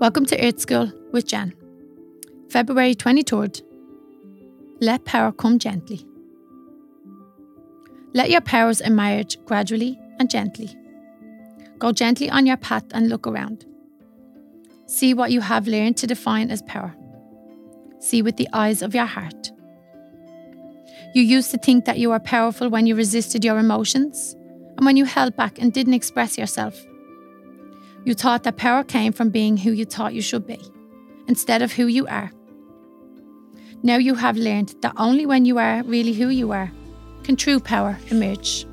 Welcome to Earth School with Jen. February 23rd. Let power come gently. Let your powers emerge gradually and gently. Go gently on your path and look around. See what you have learned to define as power. See with the eyes of your heart. You used to think that you were powerful when you resisted your emotions and when you held back and didn't express yourself. You thought that power came from being who you thought you should be, instead of who you are. Now you have learned that only when you are really who you are can true power emerge.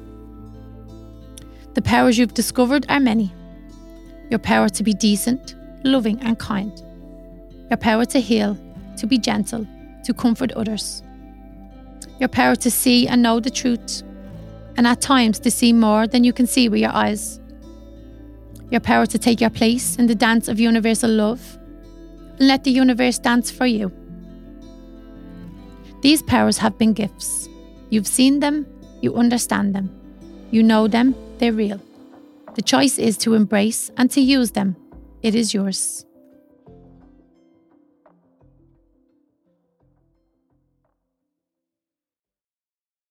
The powers you've discovered are many your power to be decent, loving, and kind, your power to heal, to be gentle, to comfort others, your power to see and know the truth, and at times to see more than you can see with your eyes your power to take your place in the dance of universal love, and let the universe dance for you. These powers have been gifts. You've seen them, you understand them, you know them, they're real. The choice is to embrace and to use them. It is yours.